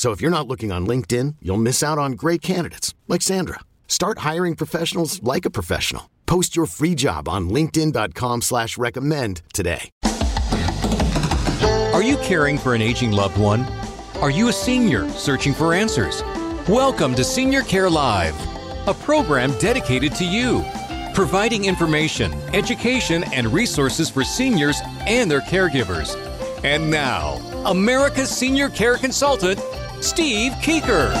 So if you're not looking on LinkedIn, you'll miss out on great candidates like Sandra. Start hiring professionals like a professional. Post your free job on LinkedIn.com slash recommend today. Are you caring for an aging loved one? Are you a senior searching for answers? Welcome to Senior Care Live, a program dedicated to you, providing information, education, and resources for seniors and their caregivers. And now, America's senior care consultant, Steve Keeker.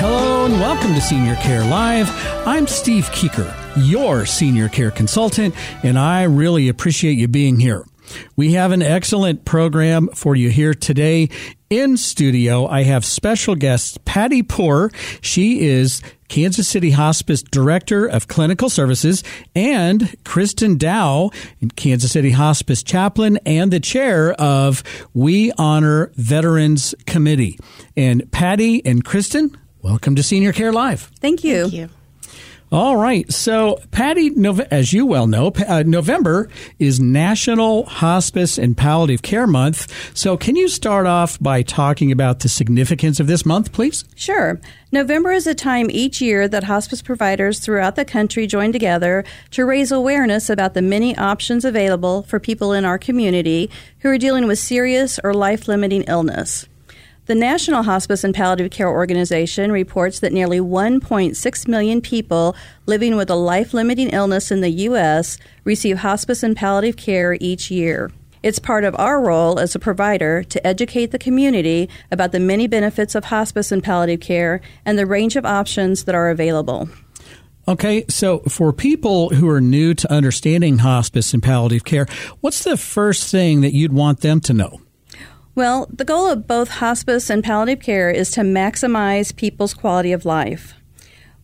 Hello and welcome to Senior Care Live. I'm Steve Keeker, your senior care consultant, and I really appreciate you being here. We have an excellent program for you here today. In studio, I have special guest Patty Poor. She is Kansas City Hospice Director of Clinical Services, and Kristen Dow, Kansas City Hospice Chaplain and the Chair of We Honor Veterans Committee. And Patty and Kristen, welcome to Senior Care Live. Thank you. Thank you. All right. So, Patty, as you well know, uh, November is National Hospice and Palliative Care Month. So, can you start off by talking about the significance of this month, please? Sure. November is a time each year that hospice providers throughout the country join together to raise awareness about the many options available for people in our community who are dealing with serious or life limiting illness. The National Hospice and Palliative Care Organization reports that nearly 1.6 million people living with a life limiting illness in the U.S. receive hospice and palliative care each year. It's part of our role as a provider to educate the community about the many benefits of hospice and palliative care and the range of options that are available. Okay, so for people who are new to understanding hospice and palliative care, what's the first thing that you'd want them to know? Well, the goal of both hospice and palliative care is to maximize people's quality of life.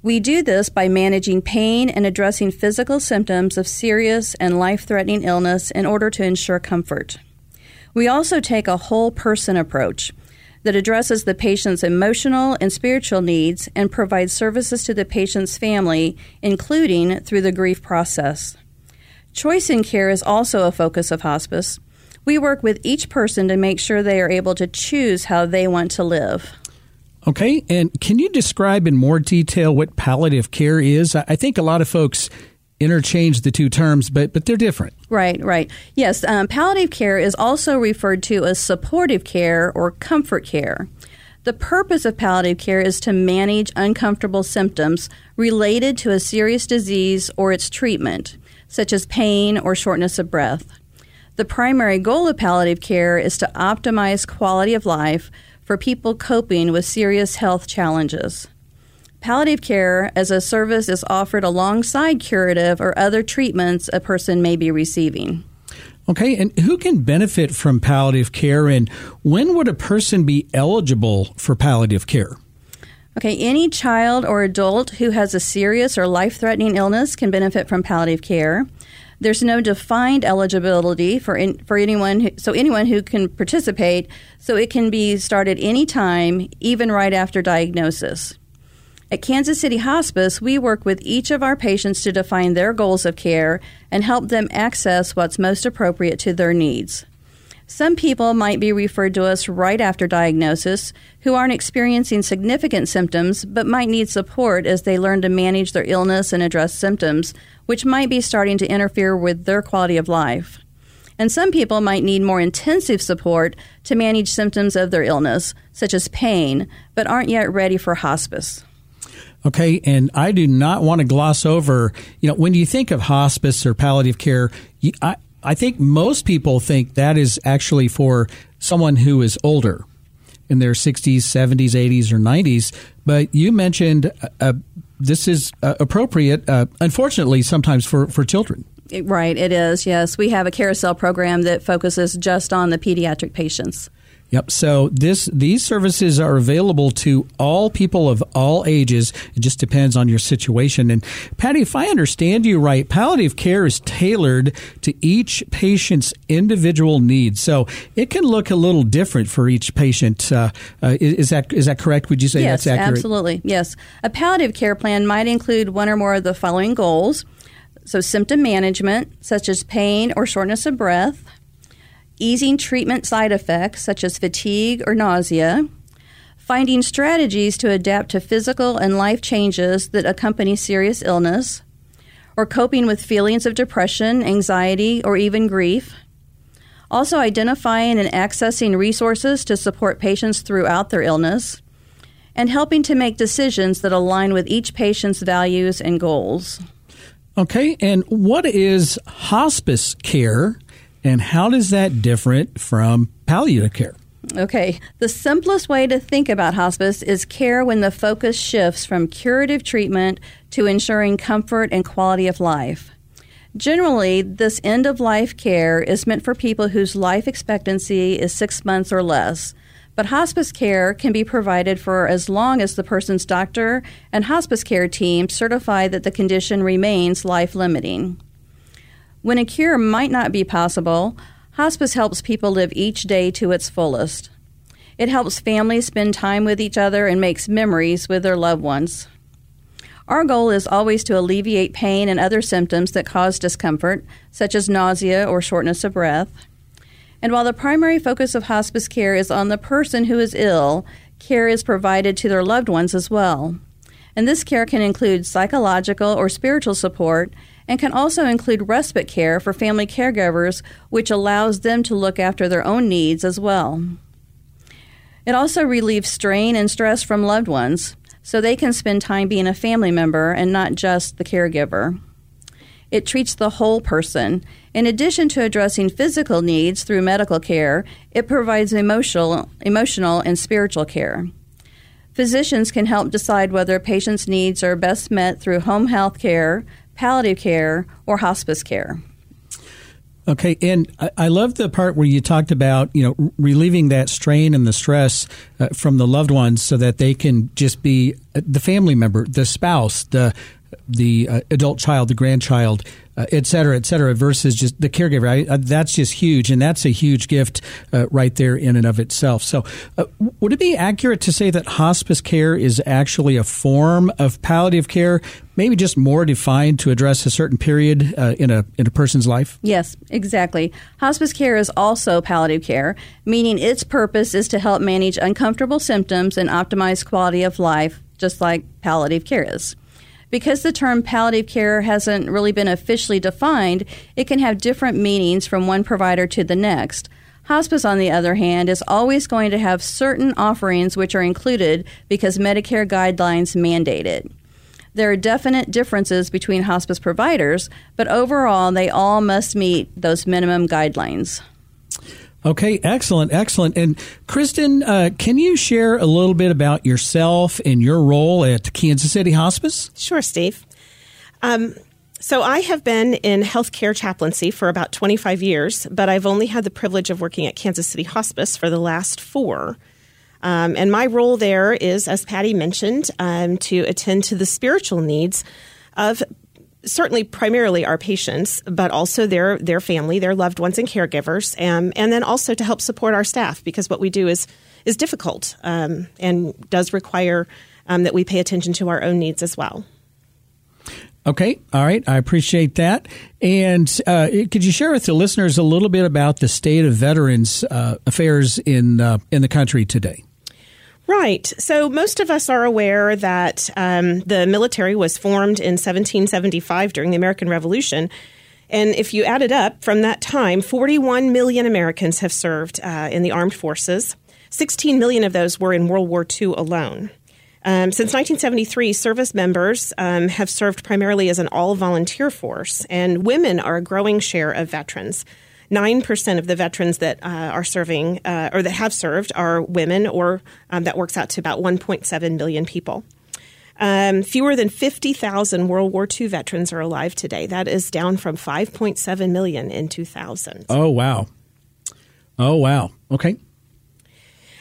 We do this by managing pain and addressing physical symptoms of serious and life threatening illness in order to ensure comfort. We also take a whole person approach that addresses the patient's emotional and spiritual needs and provides services to the patient's family, including through the grief process. Choice in care is also a focus of hospice. We work with each person to make sure they are able to choose how they want to live. Okay, and can you describe in more detail what palliative care is? I think a lot of folks interchange the two terms, but but they're different. Right, right. Yes, um, palliative care is also referred to as supportive care or comfort care. The purpose of palliative care is to manage uncomfortable symptoms related to a serious disease or its treatment, such as pain or shortness of breath. The primary goal of palliative care is to optimize quality of life for people coping with serious health challenges. Palliative care as a service is offered alongside curative or other treatments a person may be receiving. Okay, and who can benefit from palliative care and when would a person be eligible for palliative care? Okay, any child or adult who has a serious or life threatening illness can benefit from palliative care. There's no defined eligibility for in, for anyone, who, so anyone who can participate. So it can be started anytime, even right after diagnosis. At Kansas City Hospice, we work with each of our patients to define their goals of care and help them access what's most appropriate to their needs. Some people might be referred to us right after diagnosis who aren't experiencing significant symptoms but might need support as they learn to manage their illness and address symptoms, which might be starting to interfere with their quality of life. And some people might need more intensive support to manage symptoms of their illness, such as pain, but aren't yet ready for hospice. Okay, and I do not want to gloss over, you know, when you think of hospice or palliative care, you, I, I think most people think that is actually for someone who is older in their 60s, 70s, 80s, or 90s. But you mentioned uh, this is uh, appropriate, uh, unfortunately, sometimes for, for children. Right, it is, yes. We have a carousel program that focuses just on the pediatric patients. Yep. So this these services are available to all people of all ages. It just depends on your situation. And Patty, if I understand you right, palliative care is tailored to each patient's individual needs. So it can look a little different for each patient. Uh, uh, is that is that correct? Would you say yes, that's accurate? Absolutely. Yes. A palliative care plan might include one or more of the following goals. So symptom management, such as pain or shortness of breath easing treatment side effects such as fatigue or nausea, finding strategies to adapt to physical and life changes that accompany serious illness, or coping with feelings of depression, anxiety, or even grief. Also, identifying and accessing resources to support patients throughout their illness, and helping to make decisions that align with each patient's values and goals. Okay, and what is hospice care? And how does that different from palliative care? Okay, the simplest way to think about hospice is care when the focus shifts from curative treatment to ensuring comfort and quality of life. Generally, this end of life care is meant for people whose life expectancy is six months or less. But hospice care can be provided for as long as the person's doctor and hospice care team certify that the condition remains life limiting. When a cure might not be possible, hospice helps people live each day to its fullest. It helps families spend time with each other and makes memories with their loved ones. Our goal is always to alleviate pain and other symptoms that cause discomfort, such as nausea or shortness of breath. And while the primary focus of hospice care is on the person who is ill, care is provided to their loved ones as well. And this care can include psychological or spiritual support and can also include respite care for family caregivers, which allows them to look after their own needs as well. It also relieves strain and stress from loved ones, so they can spend time being a family member and not just the caregiver. It treats the whole person. In addition to addressing physical needs through medical care, it provides emotional, emotional and spiritual care. Physicians can help decide whether a patient's needs are best met through home health care, palliative care, or hospice care. Okay, and I love the part where you talked about you know relieving that strain and the stress uh, from the loved ones, so that they can just be uh, the family member, the spouse, the the uh, adult child, the grandchild, uh, et cetera, et cetera, versus just the caregiver. I, uh, that's just huge, and that's a huge gift uh, right there in and of itself. So, uh, would it be accurate to say that hospice care is actually a form of palliative care, maybe just more defined to address a certain period uh, in a in a person's life? Yes, exactly. Hospice care is also palliative care, meaning its purpose is to help manage uncomfortable symptoms and optimize quality of life, just like palliative care is. Because the term palliative care hasn't really been officially defined, it can have different meanings from one provider to the next. Hospice, on the other hand, is always going to have certain offerings which are included because Medicare guidelines mandate it. There are definite differences between hospice providers, but overall, they all must meet those minimum guidelines. Okay, excellent, excellent. And Kristen, uh, can you share a little bit about yourself and your role at Kansas City Hospice? Sure, Steve. Um, so I have been in healthcare chaplaincy for about 25 years, but I've only had the privilege of working at Kansas City Hospice for the last four. Um, and my role there is, as Patty mentioned, um, to attend to the spiritual needs of certainly primarily our patients, but also their their family, their loved ones, and caregivers, um, and then also to help support our staff because what we do is is difficult um, and does require um, that we pay attention to our own needs as well. Okay, all right, I appreciate that. And uh, could you share with the listeners a little bit about the state of veterans uh, affairs in uh, in the country today? Right. So most of us are aware that um, the military was formed in 1775 during the American Revolution. And if you add it up from that time, 41 million Americans have served uh, in the armed forces. 16 million of those were in World War II alone. Um, since 1973, service members um, have served primarily as an all volunteer force, and women are a growing share of veterans. 9% of the veterans that uh, are serving uh, or that have served are women, or um, that works out to about 1.7 million people. Um, fewer than 50,000 World War II veterans are alive today. That is down from 5.7 million in 2000. Oh, wow. Oh, wow. Okay.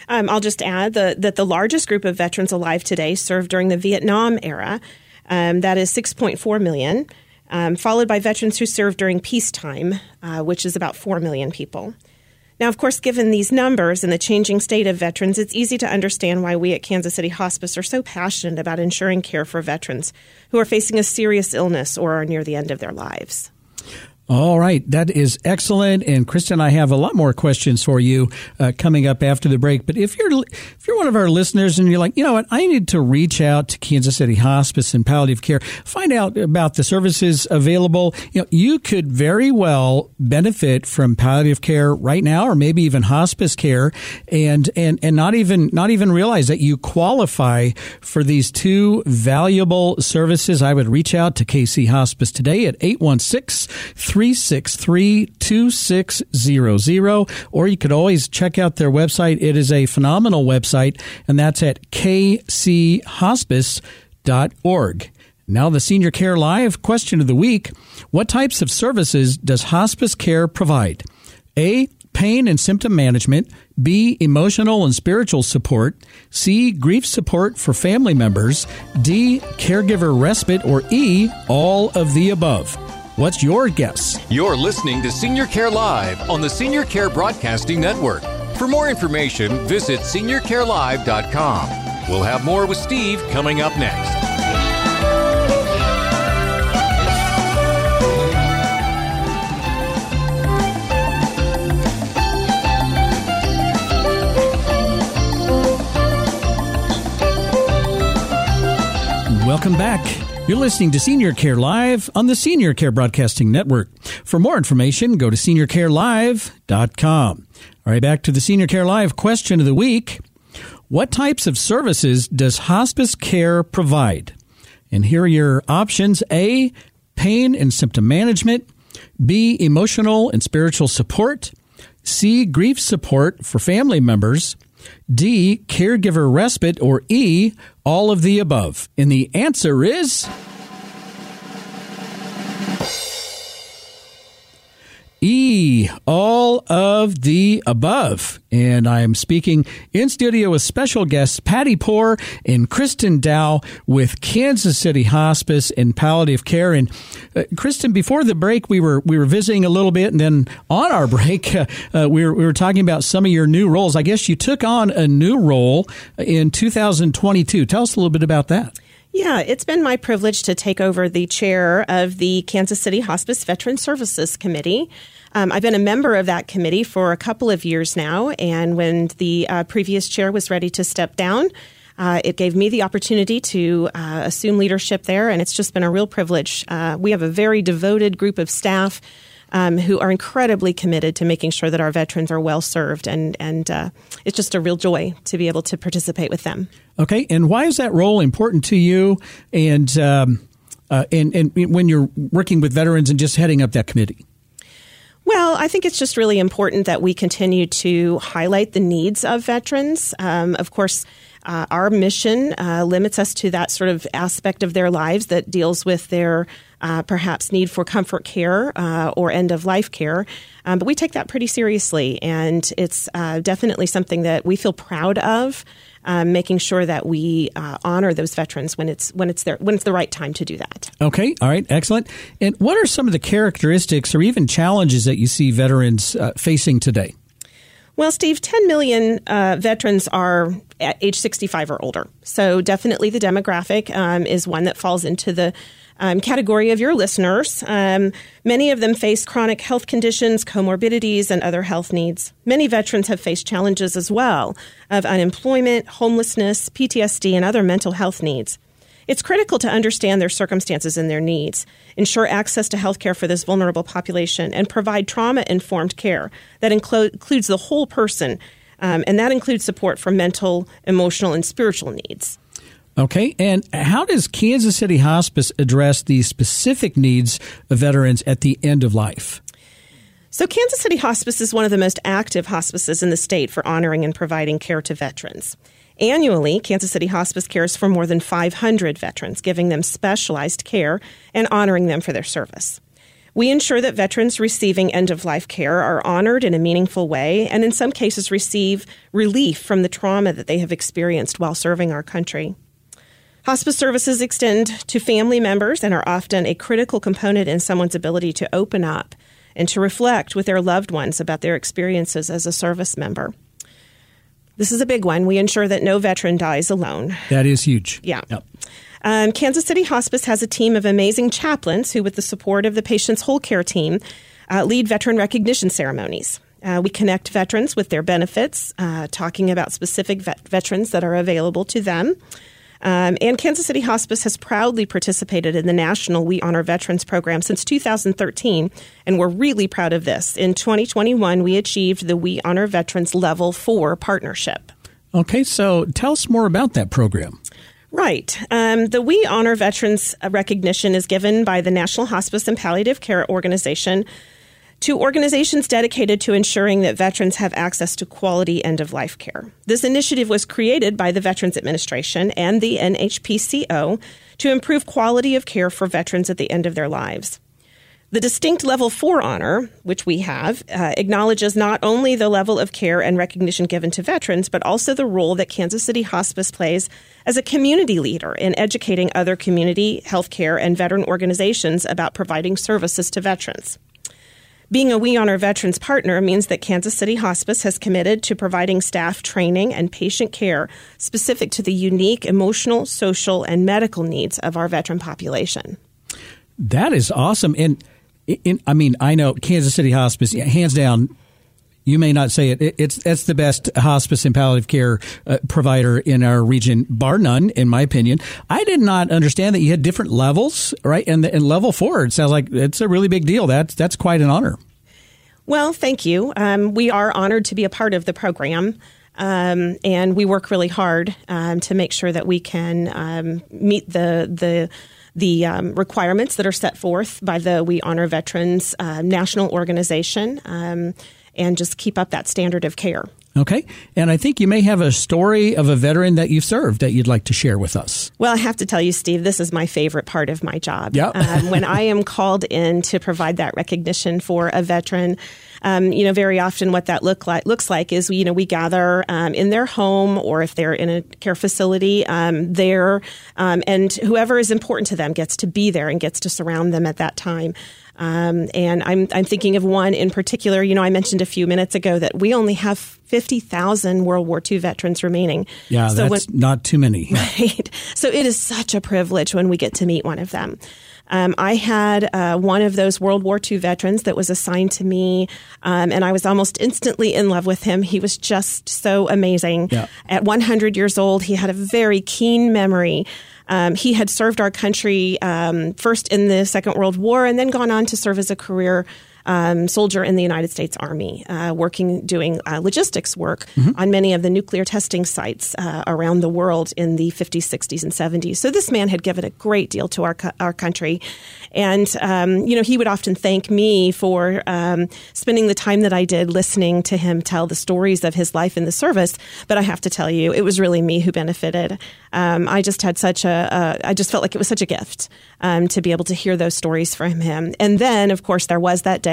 Um, I'll just add the, that the largest group of veterans alive today served during the Vietnam era. Um, that is 6.4 million, um, followed by veterans who served during peacetime, uh, which is about 4 million people. Now, of course, given these numbers and the changing state of veterans, it's easy to understand why we at Kansas City Hospice are so passionate about ensuring care for veterans who are facing a serious illness or are near the end of their lives. All right, that is excellent. And Kristen, I have a lot more questions for you uh, coming up after the break. But if you're if you're one of our listeners and you're like, you know what, I need to reach out to Kansas City Hospice and Palliative Care, find out about the services available. You know, you could very well benefit from palliative care right now, or maybe even hospice care, and and and not even not even realize that you qualify for these two valuable services. I would reach out to KC Hospice today at 816 363 2600. Or you could always check out their website. It is a phenomenal website, and that's at kchospice.org. Now, the Senior Care Live question of the week What types of services does hospice care provide? A. Pain and symptom management. B. Emotional and spiritual support. C. Grief support for family members. D. Caregiver respite. Or E. All of the above. What's your guess? You're listening to Senior Care Live on the Senior Care Broadcasting Network. For more information, visit seniorcarelive.com. We'll have more with Steve coming up next. Welcome back. You're listening to Senior Care Live on the Senior Care Broadcasting Network. For more information, go to seniorcarelive.com. All right, back to the Senior Care Live question of the week. What types of services does hospice care provide? And here are your options A, pain and symptom management, B, emotional and spiritual support, C, grief support for family members, D, caregiver respite, or E, all of the above? And the answer is. E, all of the above. And I'm speaking in studio with special guests Patty Poor and Kristen Dow with Kansas City Hospice and Palliative Care. And uh, Kristen, before the break, we were we were visiting a little bit, and then on our break, uh, uh, we were we were talking about some of your new roles. I guess you took on a new role in 2022. Tell us a little bit about that. Yeah, it's been my privilege to take over the chair of the Kansas City Hospice Veteran Services Committee. Um, I've been a member of that committee for a couple of years now, and when the uh, previous chair was ready to step down, uh, it gave me the opportunity to uh, assume leadership there, and it's just been a real privilege. Uh, we have a very devoted group of staff um, who are incredibly committed to making sure that our veterans are well served, and and uh, it's just a real joy to be able to participate with them. Okay, and why is that role important to you? And um, uh, and and when you're working with veterans and just heading up that committee. Well, I think it's just really important that we continue to highlight the needs of veterans. Um, of course, uh, our mission uh, limits us to that sort of aspect of their lives that deals with their uh, perhaps need for comfort care uh, or end of life care. Um, but we take that pretty seriously, and it's uh, definitely something that we feel proud of. Um, making sure that we uh, honor those veterans when it's when it's their when it's the right time to do that. Okay, all right, excellent. And what are some of the characteristics or even challenges that you see veterans facing today? Well, Steve, 10 million uh, veterans are at age 65 or older. So definitely the demographic um, is one that falls into the um, category of your listeners. Um, many of them face chronic health conditions, comorbidities, and other health needs. Many veterans have faced challenges as well of unemployment, homelessness, PTSD, and other mental health needs. It's critical to understand their circumstances and their needs, ensure access to health care for this vulnerable population, and provide trauma informed care that inclo- includes the whole person, um, and that includes support for mental, emotional, and spiritual needs. Okay, and how does Kansas City Hospice address the specific needs of veterans at the end of life? So, Kansas City Hospice is one of the most active hospices in the state for honoring and providing care to veterans. Annually, Kansas City Hospice cares for more than 500 veterans, giving them specialized care and honoring them for their service. We ensure that veterans receiving end of life care are honored in a meaningful way and, in some cases, receive relief from the trauma that they have experienced while serving our country. Hospice services extend to family members and are often a critical component in someone's ability to open up and to reflect with their loved ones about their experiences as a service member. This is a big one. We ensure that no veteran dies alone. That is huge. Yeah. Yep. Um, Kansas City Hospice has a team of amazing chaplains who, with the support of the patient's whole care team, uh, lead veteran recognition ceremonies. Uh, we connect veterans with their benefits, uh, talking about specific vet- veterans that are available to them. Um, and Kansas City Hospice has proudly participated in the National We Honor Veterans program since 2013, and we're really proud of this. In 2021, we achieved the We Honor Veterans Level 4 partnership. Okay, so tell us more about that program. Right. Um, the We Honor Veterans recognition is given by the National Hospice and Palliative Care Organization to organizations dedicated to ensuring that veterans have access to quality end of life care. This initiative was created by the Veterans Administration and the NHPCO to improve quality of care for veterans at the end of their lives. The distinct level four honor, which we have, uh, acknowledges not only the level of care and recognition given to veterans, but also the role that Kansas City Hospice plays as a community leader in educating other community, healthcare, and veteran organizations about providing services to veterans. Being a We Honor Veterans partner means that Kansas City Hospice has committed to providing staff training and patient care specific to the unique emotional, social, and medical needs of our veteran population. That is awesome. And I mean, I know Kansas City Hospice, hands down, you may not say it. It's it's the best hospice and palliative care uh, provider in our region, bar none, in my opinion. I did not understand that you had different levels, right? And, and level four, it sounds like it's a really big deal. That's that's quite an honor. Well, thank you. Um, we are honored to be a part of the program. Um, and we work really hard um, to make sure that we can um, meet the the the um, requirements that are set forth by the We Honor Veterans uh, national organization um, and just keep up that standard of care. Okay. And I think you may have a story of a veteran that you've served that you'd like to share with us. Well, I have to tell you, Steve, this is my favorite part of my job. Yep. um, when I am called in to provide that recognition for a veteran, um, you know, very often what that look like looks like is, you know, we gather um, in their home or if they're in a care facility um, there, um, and whoever is important to them gets to be there and gets to surround them at that time. Um, and I'm, I'm thinking of one in particular. You know, I mentioned a few minutes ago that we only have 50,000 World War II veterans remaining. Yeah, so that's when, not too many. Right. So it is such a privilege when we get to meet one of them. Um, I had uh, one of those World War II veterans that was assigned to me, um, and I was almost instantly in love with him. He was just so amazing. Yeah. At 100 years old, he had a very keen memory. Um, he had served our country um, first in the Second World War and then gone on to serve as a career um, soldier in the United States Army, uh, working doing uh, logistics work mm-hmm. on many of the nuclear testing sites uh, around the world in the 50s, 60s, and 70s. So this man had given a great deal to our our country, and um, you know he would often thank me for um, spending the time that I did listening to him tell the stories of his life in the service. But I have to tell you, it was really me who benefited. Um, I just had such a, I just felt like it was such a gift um, to be able to hear those stories from him. And then, of course, there was that day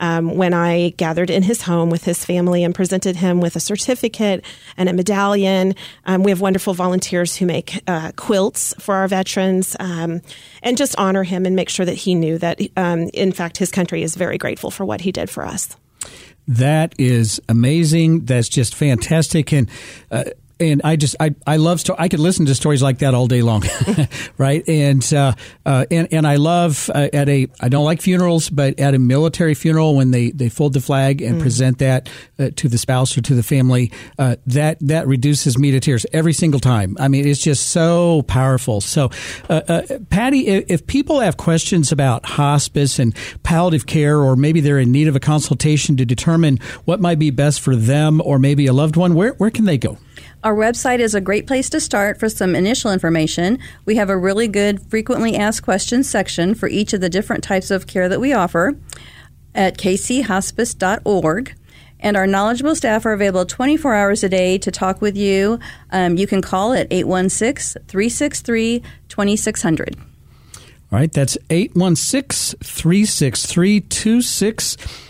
um, when I gathered in his home with his family and presented him with a certificate and a medallion. Um, we have wonderful volunteers who make uh, quilts for our veterans um, and just honor him and make sure that he knew that, um, in fact, his country is very grateful for what he did for us. That is amazing. That's just fantastic. And uh, and I just I I love sto- I could listen to stories like that all day long, right? And uh, uh, and and I love uh, at a I don't like funerals, but at a military funeral when they, they fold the flag and mm. present that uh, to the spouse or to the family, uh, that that reduces me to tears every single time. I mean, it's just so powerful. So, uh, Patty, if, if people have questions about hospice and palliative care, or maybe they're in need of a consultation to determine what might be best for them or maybe a loved one, where where can they go? Our website is a great place to start for some initial information. We have a really good frequently asked questions section for each of the different types of care that we offer at kchospice.org. And our knowledgeable staff are available 24 hours a day to talk with you. Um, you can call at 816 363 2600. All right, that's 816 363 2600.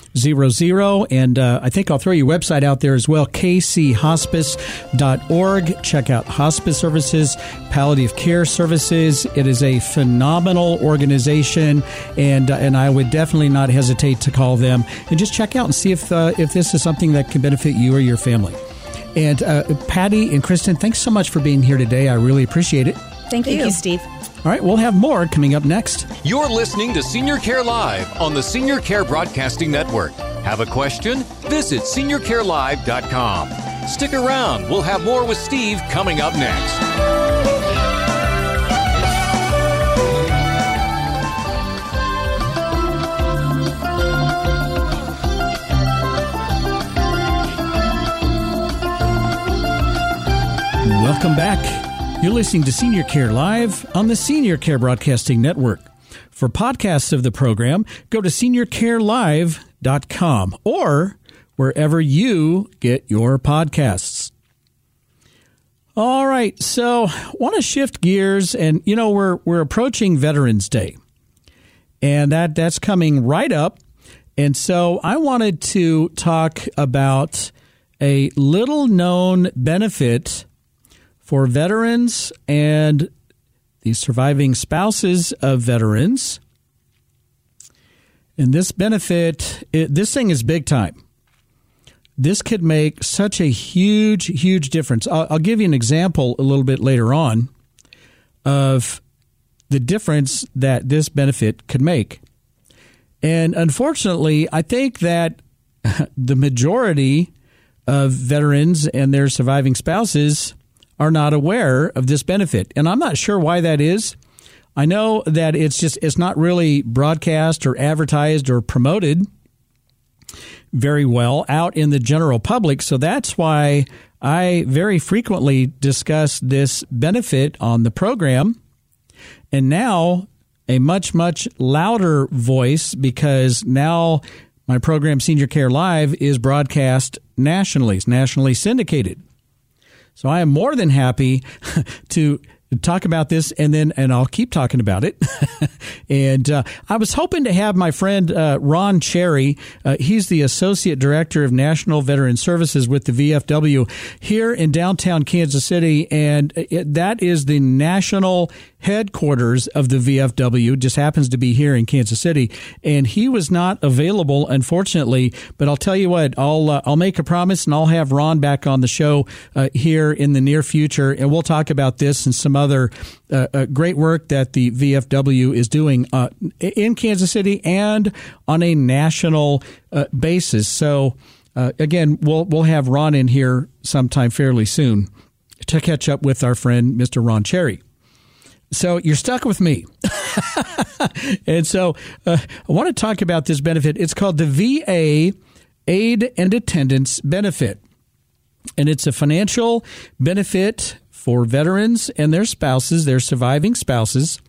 And uh, I think I'll throw your website out there as well, kchospice.org. Check out hospice services, palliative care services. It is a phenomenal organization, and, uh, and I would definitely not hesitate to call them and just check out and see if, uh, if this is something that can benefit you or your family. And uh, Patty and Kristen, thanks so much for being here today. I really appreciate it. Thank, Thank you, Steve. All right, we'll have more coming up next. You're listening to Senior Care Live on the Senior Care Broadcasting Network. Have a question? Visit seniorcarelive.com. Stick around. We'll have more with Steve coming up next. Welcome back. You're listening to Senior Care Live on the Senior Care Broadcasting Network. For podcasts of the program, go to seniorcarelive.com or wherever you get your podcasts. All right, so want to shift gears and you know we're we're approaching Veterans Day. And that that's coming right up. And so I wanted to talk about a little known benefit for veterans and the surviving spouses of veterans. And this benefit, it, this thing is big time. This could make such a huge, huge difference. I'll, I'll give you an example a little bit later on of the difference that this benefit could make. And unfortunately, I think that the majority of veterans and their surviving spouses are not aware of this benefit. And I'm not sure why that is. I know that it's just it's not really broadcast or advertised or promoted very well out in the general public. So that's why I very frequently discuss this benefit on the program. And now a much, much louder voice because now my program, Senior Care Live, is broadcast nationally, it's nationally syndicated. So I am more than happy to talk about this and then and I'll keep talking about it. and uh, I was hoping to have my friend uh, Ron Cherry. Uh, he's the associate director of National Veteran Services with the VFW here in downtown Kansas City, and it, that is the national headquarters of the VFW. Just happens to be here in Kansas City, and he was not available, unfortunately. But I'll tell you what, I'll uh, I'll make a promise, and I'll have Ron back on the show uh, here in the near future, and we'll talk about this and some other uh, uh, great work that the VFW is doing uh, in Kansas City and on a national uh, basis. So again, we'll we'll have Ron in here sometime fairly soon to catch up with our friend Mr. Ron Cherry. So you're stuck with me. and so uh, I want to talk about this benefit. It's called the VA Aid and Attendance Benefit. And it's a financial benefit for veterans and their spouses, their surviving spouses,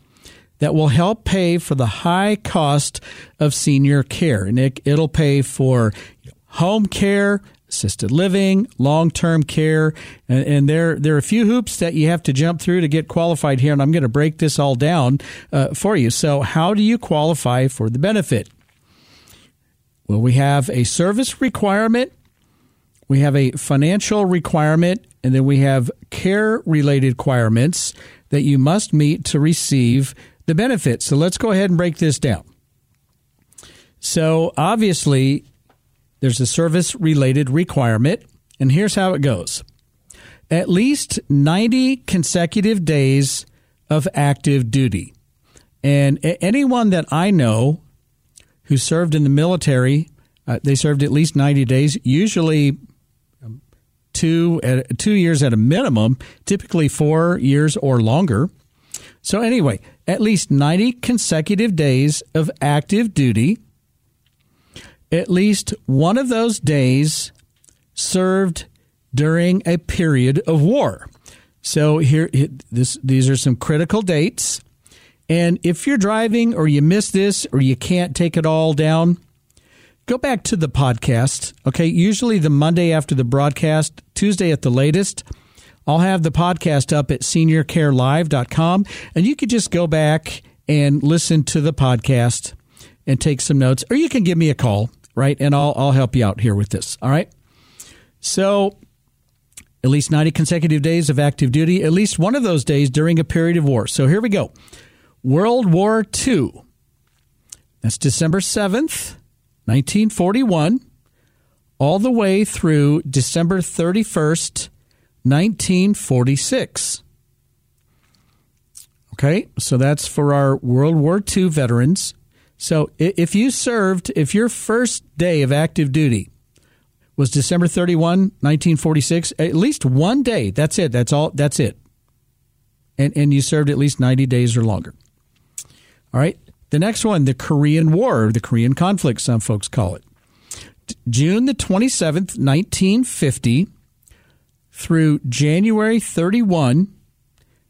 that will help pay for the high cost of senior care. And it, will pay for home care, assisted living, long term care, and, and, there there are a few hoops that you have to jump through to get qualified here. And I'm going to break this all down uh, for you. So, how do you qualify for the benefit? Well, we have a service requirement, we have a financial requirement, and then we have care related requirements that you must meet to receive the benefit. So let's go ahead and break this down. So obviously, there's a service related requirement, and here's how it goes at least 90 consecutive days of active duty. And anyone that I know who served in the military, uh, they served at least 90 days, usually two at two years at a minimum, typically four years or longer. So anyway, at least 90 consecutive days of active duty. At least one of those days served during a period of war. So here, this, these are some critical dates. And if you're driving or you miss this or you can't take it all down, go back to the podcast. Okay. Usually the Monday after the broadcast, Tuesday at the latest. I'll have the podcast up at seniorcarelive.com and you could just go back and listen to the podcast and take some notes or you can give me a call, right? And I'll I'll help you out here with this. All right? So, at least 90 consecutive days of active duty, at least one of those days during a period of war. So, here we go. World War II. That's December 7th, 1941, all the way through December 31st, 1946. Okay, so that's for our World War II veterans. So if you served, if your first day of active duty was December 31, 1946, at least one day, that's it. That's all. That's it. And, and you served at least 90 days or longer. All right. The next one, the Korean War, the Korean conflict, some folks call it. June the 27th, 1950 through January 31,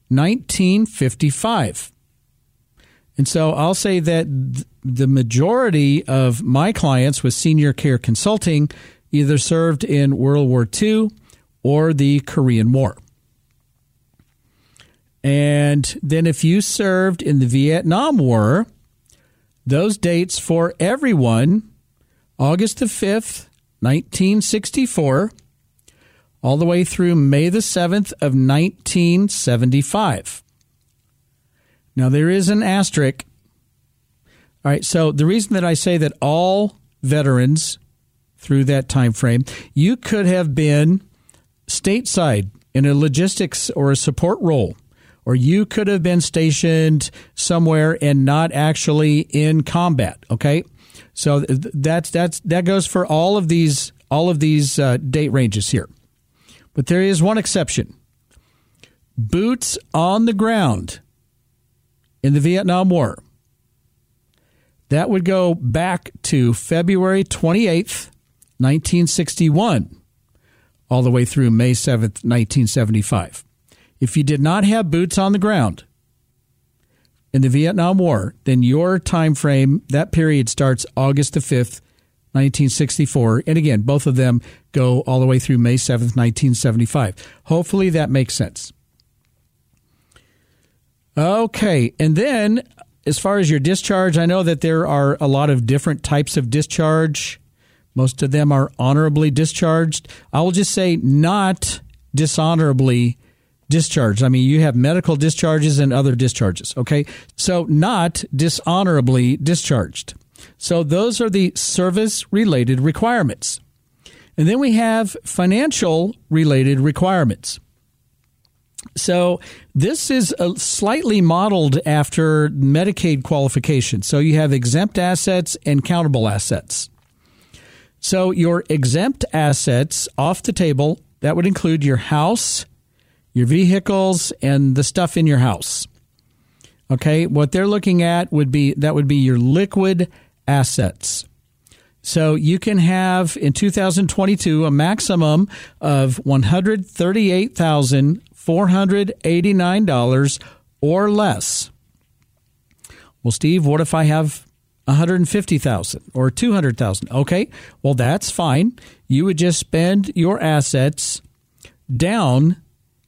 1955. And so I'll say that the majority of my clients with senior care consulting either served in World War II or the Korean War. And then if you served in the Vietnam War, those dates for everyone August the 5th, 1964 all the way through May the 7th of 1975. Now, there is an asterisk. All right, so the reason that I say that all veterans through that time frame, you could have been stateside in a logistics or a support role, or you could have been stationed somewhere and not actually in combat. Okay, so that's that's that goes for all of these all of these uh, date ranges here. But there is one exception boots on the ground in the Vietnam War. That would go back to February 28th, 1961, all the way through May 7th, 1975. If you did not have boots on the ground in the Vietnam War, then your time frame, that period starts August the 5th, 1964. And again, both of them go all the way through May 7th, 1975. Hopefully that makes sense. Okay. And then as far as your discharge, I know that there are a lot of different types of discharge. Most of them are honorably discharged. I will just say not dishonorably discharged. I mean, you have medical discharges and other discharges. Okay. So not dishonorably discharged. So those are the service related requirements. And then we have financial related requirements. So this is uh, slightly modeled after Medicaid qualification. So you have exempt assets and countable assets. So your exempt assets off the table, that would include your house, your vehicles, and the stuff in your house. Okay, what they're looking at would be that would be your liquid assets. So you can have in 2022 a maximum of $138,489 or less. Well, Steve, what if I have 150,000 or 200,000? Okay, well that's fine. You would just spend your assets down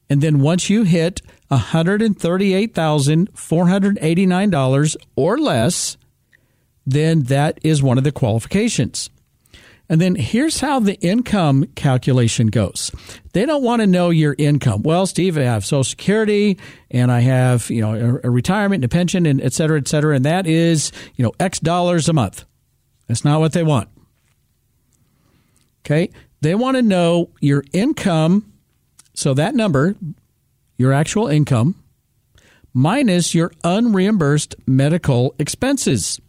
and then once you hit $138,489 or less, then that is one of the qualifications. And then here's how the income calculation goes. They don't want to know your income. Well, Steve, I have Social Security and I have, you know, a, retirement and a pension and et cetera, et cetera. And that is, you know, X dollars a month. That's not what they want. Okay. They want to know your income. So that number, your actual income, minus your unreimbursed medical expenses.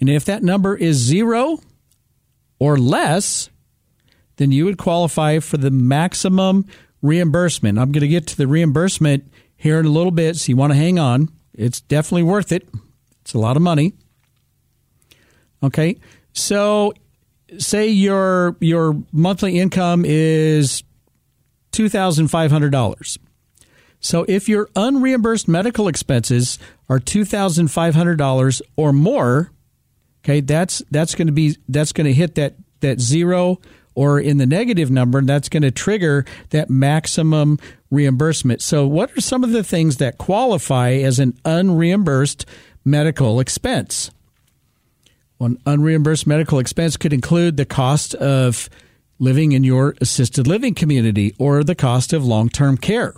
And if that number is zero or less, then you would qualify for the maximum reimbursement. I'm going to get to the reimbursement here in a little bit, so you want to hang on. It's definitely worth it. It's a lot of money. Okay, so say your your monthly income is two thousand five hundred dollars. So if your unreimbursed medical expenses are two thousand five hundred dollars or more, okay, that's that's going to be that's going to hit that that zero or in the negative number, and that's going to trigger that maximum reimbursement. So, what are some of the things that qualify as an unreimbursed medical expense? One unreimbursed medical expense could include the cost of living in your assisted living community or the cost of long term care.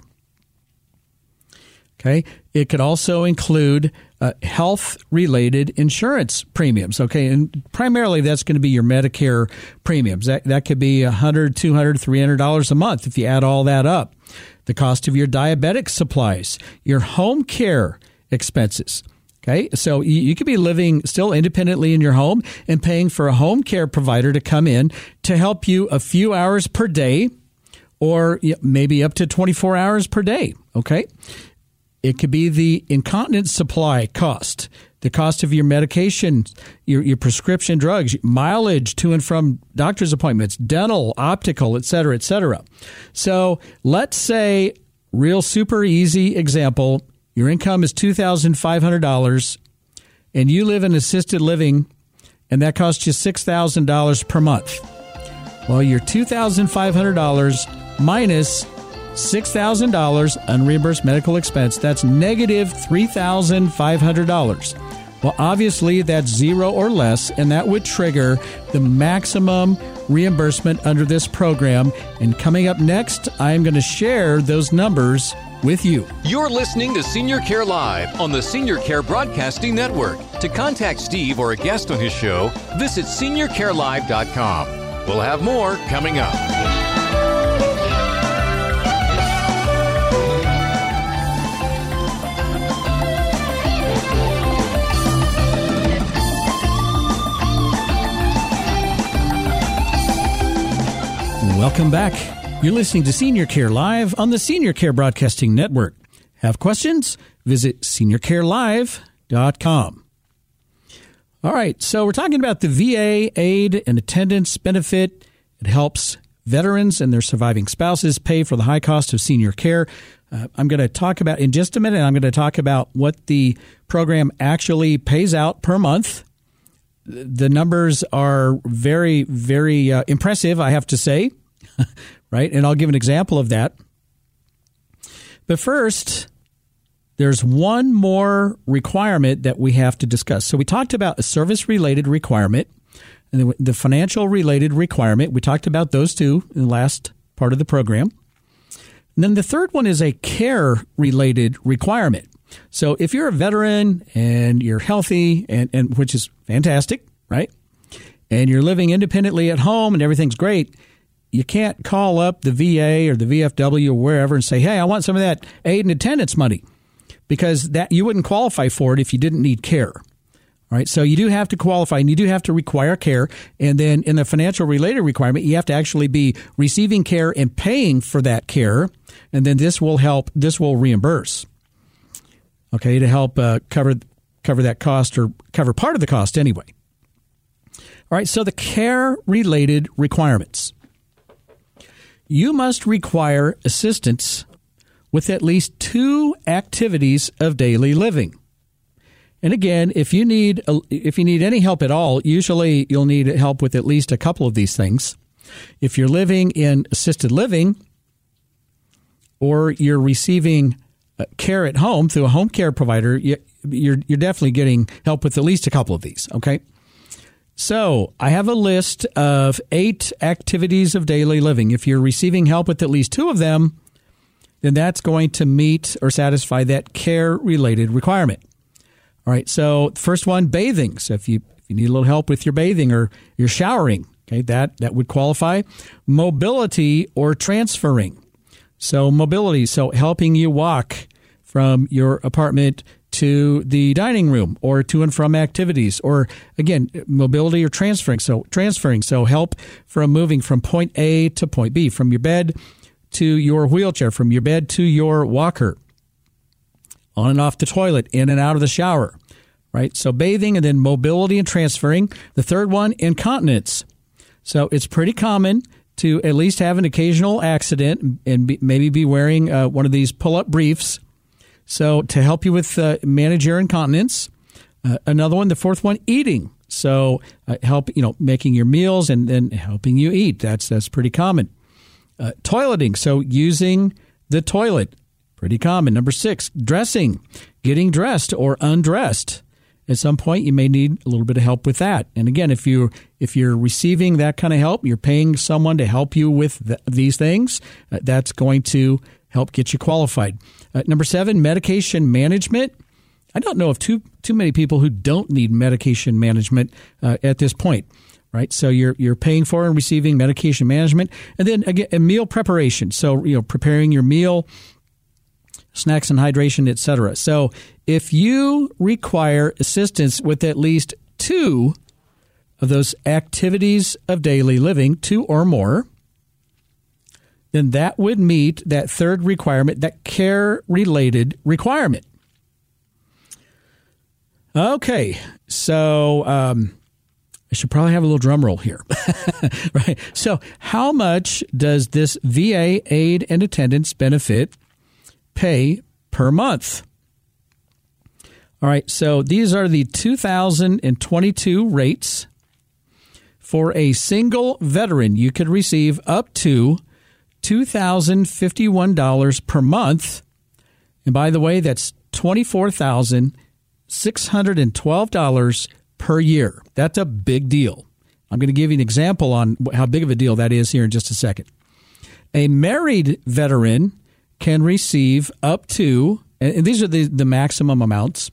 Okay. It could also include uh, health related insurance premiums. Okay. And primarily that's going to be your Medicare premiums. That, that could be $100, $200, $300 a month if you add all that up. The cost of your diabetic supplies, your home care expenses. Okay. So you, could be living still independently in your home and paying for a home care provider to come in to help you a few hours per day or maybe up to 24 hours per day. Okay. It could be the incontinence supply cost, the cost of your medication, your, your prescription drugs, mileage to and from doctor's appointments, dental, optical, et cetera, et cetera. So let's say, real super easy example, your income is $2,500 and you live in assisted living and that costs you $6,000 per month. Well, your $2,500 minus $6,000 unreimbursed medical expense. That's negative $3,500. Well, obviously, that's zero or less, and that would trigger the maximum reimbursement under this program. And coming up next, I'm going to share those numbers with you. You're listening to Senior Care Live on the Senior Care Broadcasting Network. To contact Steve or a guest on his show, visit seniorcarelive.com. We'll have more coming up. Welcome back. You're listening to Senior Care Live on the Senior Care Broadcasting Network. Have questions? Visit seniorcarelive.com. All right, so we're talking about the VA aid and attendance benefit. It helps veterans and their surviving spouses pay for the high cost of senior care. Uh, I'm going to talk about in just a minute. I'm going to talk about what the program actually pays out per month the numbers are very, very uh, impressive, I have to say, right? And I'll give an example of that. But first, there's one more requirement that we have to discuss. So we talked about a service related requirement and the financial related requirement. We talked about those two in the last part of the program. And then the third one is a care related requirement. So if you're a veteran and you're healthy, and, and which is fantastic, right? And you're living independently at home and everything's great, you can't call up the VA or the VFW or wherever and say, "Hey, I want some of that aid and attendance money," because that you wouldn't qualify for it if you didn't need care. All right, so you do have to qualify and you do have to require care. And then in the financial related requirement, you have to actually be receiving care and paying for that care. And then this will help, this will reimburse okay, to help uh, cover cover that cost or cover part of the cost anyway. All right, so the care related requirements. You must require assistance with at least two activities of daily living. And again, if you need if you need any help at all, usually you'll need help with at least a couple of these things. If you're living in assisted living or you're receiving uh, Uh, care at home through a home care provider, you're you're definitely getting help with at least a couple of these. Okay. So I have a list of eight activities of daily living. If you're receiving help with at least two of them, then that's going to meet or satisfy that care related requirement. All right. So first one, bathing. So if you if you need a little help with your bathing or your showering, okay, that that would qualify. Mobility or transferring. So, mobility, so helping you walk from your apartment to the dining room or to and from activities or again mobility or transferring. So transferring so help from moving from point A to point B from your bed to your wheelchair from your bed to your walker on and off the toilet in and out of the shower right? So bathing and then mobility and transferring. The third one incontinence. So it's pretty common to at least have an occasional accident and be, maybe be wearing uh, one of these pull up briefs. So to help you with uh, manage your incontinence. Uh, another one, the fourth one, eating. So uh, help you know making your meals and then helping you eat. That's that's pretty common. Uh, toileting. So using the toilet, pretty common. Number six, dressing, getting dressed or undressed at some point you may need a little bit of help with that. And again, if you if you're receiving that kind of help, you're paying someone to help you with the, these things. Uh, that's going to help get you qualified. Uh, number seven, medication management. I don't know of too too many people who don't need medication management uh, at this point. Right, so you're you're paying for and receiving medication management, and then again, meal preparation. So you know, preparing your meal, snacks and hydration, etc. So if you require assistance with at least two of those activities of daily living, two or more, then that would meet that third requirement, that care related requirement. Okay, so um, I should probably have a little drum roll here. right. So, how much does this VA aid and attendance benefit pay per month? All right, so these are the 2022 rates. For a single veteran, you could receive up to $2,051 per month. And by the way, that's $24,612 per year. That's a big deal. I'm going to give you an example on how big of a deal that is here in just a second. A married veteran can receive up to, and these are the, the maximum amounts,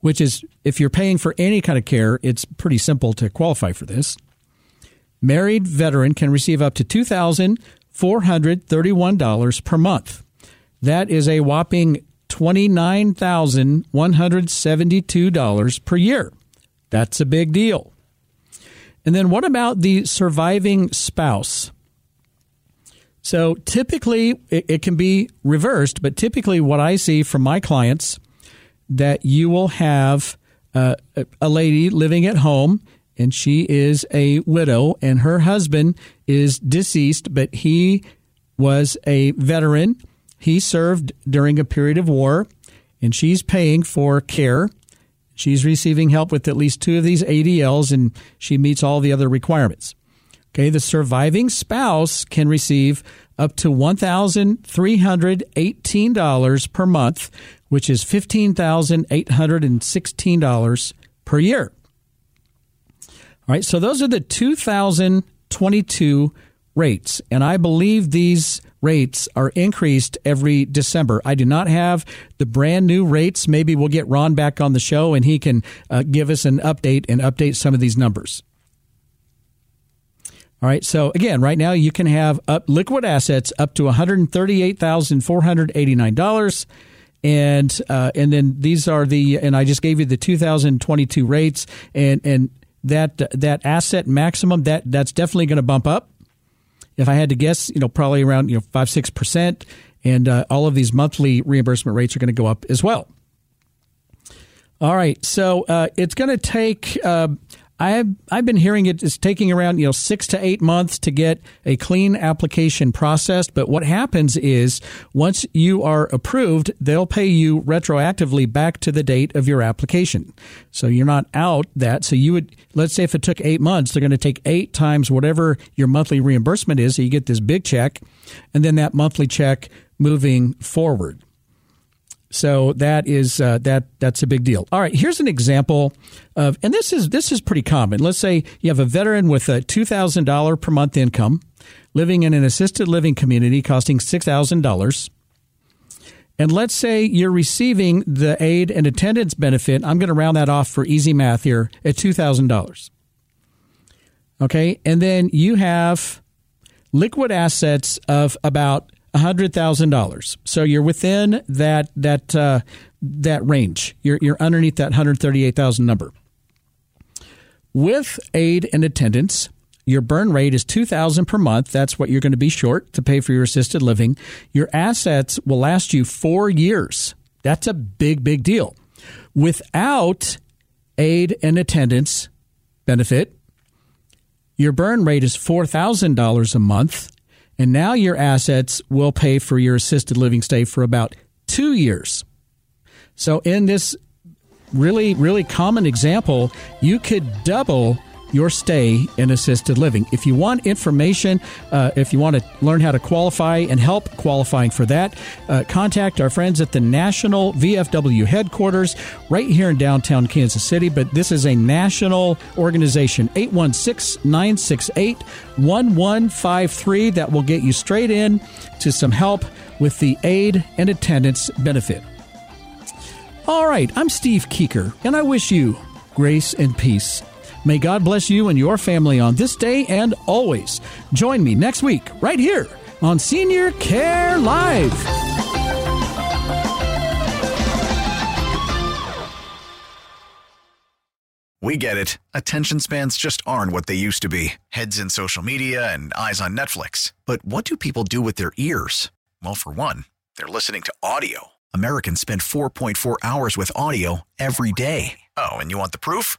which is if you're paying for any kind of care, it's pretty simple to qualify for this. Married veteran can receive up to $2,431 per month. That is a whopping $29,172 per year. That's a big deal. And then what about the surviving spouse? So typically it, it, can be reversed, but typically what I see from my clients that you will have uh, a lady living at home and she is a widow and her husband is deceased, but he was a veteran. He served during a period of war and she's paying for care. She's receiving help with at least two of these ADLs and she meets all the other requirements. Okay, the surviving spouse can receive up to $1,318 per month, which is $15,816 per year. All right, so those are the 2022 rates, and I believe these rates are increased every December. I do not have the brand new rates. Maybe we'll get Ron back on the show and he can uh, give us an update and update some of these numbers. All right. So again, right now you can have up liquid assets up to one hundred thirty-eight thousand four hundred eighty-nine dollars, and uh, and then these are the and I just gave you the 2022 rates, and and that that asset maximum that that's definitely going to bump up. If I had to guess, you know, probably around you know five six percent, and uh, all of these monthly reimbursement rates are going to go up as well. All right, so uh, it's going to take uh, I've I've been hearing it is taking around you know six to eight months to get a clean application processed. But what happens is once you are approved, they'll pay you retroactively back to the date of your application. So you're not out that. So you would let's say if it took eight months, they're going to take eight times whatever your monthly reimbursement is. So you get this big check, and then that monthly check moving forward. So that is uh, that that's a big deal. All right, here's an example of, and this is this is pretty common. Let's say you have a veteran with a two thousand dollar per month income, living in an assisted living community costing six thousand dollars. And let's say you're receiving the aid and attendance benefit. I'm going to round that off for easy math here at two thousand dollars. Okay, and then you have liquid assets of about hundred thousand dollars. So you're within that that uh, that range. You're you're underneath that hundred thirty eight thousand number. With aid and attendance, your burn rate is two thousand per month. That's what you're going to be short to pay for your assisted living. Your assets will last you four years. That's a big big deal. Without aid and attendance benefit, Your burn rate is $4,000 a month, and now your assets will pay for your assisted living stay for about two years. So, in this really, really common example, you could double your stay in assisted living. If you want information, uh, if you want to learn how to qualify and help qualifying for that, uh, contact our friends at the National VFW headquarters right here in downtown Kansas City. But this is a national organization, 816 968 1153, that will get you straight in to some help with the aid and attendance benefit. All right, I'm Steve Keeker, and I wish you grace and peace. May God bless you and your family on this day and always. Join me next week, right here on Senior Care Live. We get it. Attention spans just aren't what they used to be heads in social media and eyes on Netflix. But what do people do with their ears? Well, for one, they're listening to audio. Americans spend 4.4 hours with audio every day. Oh, and you want the proof?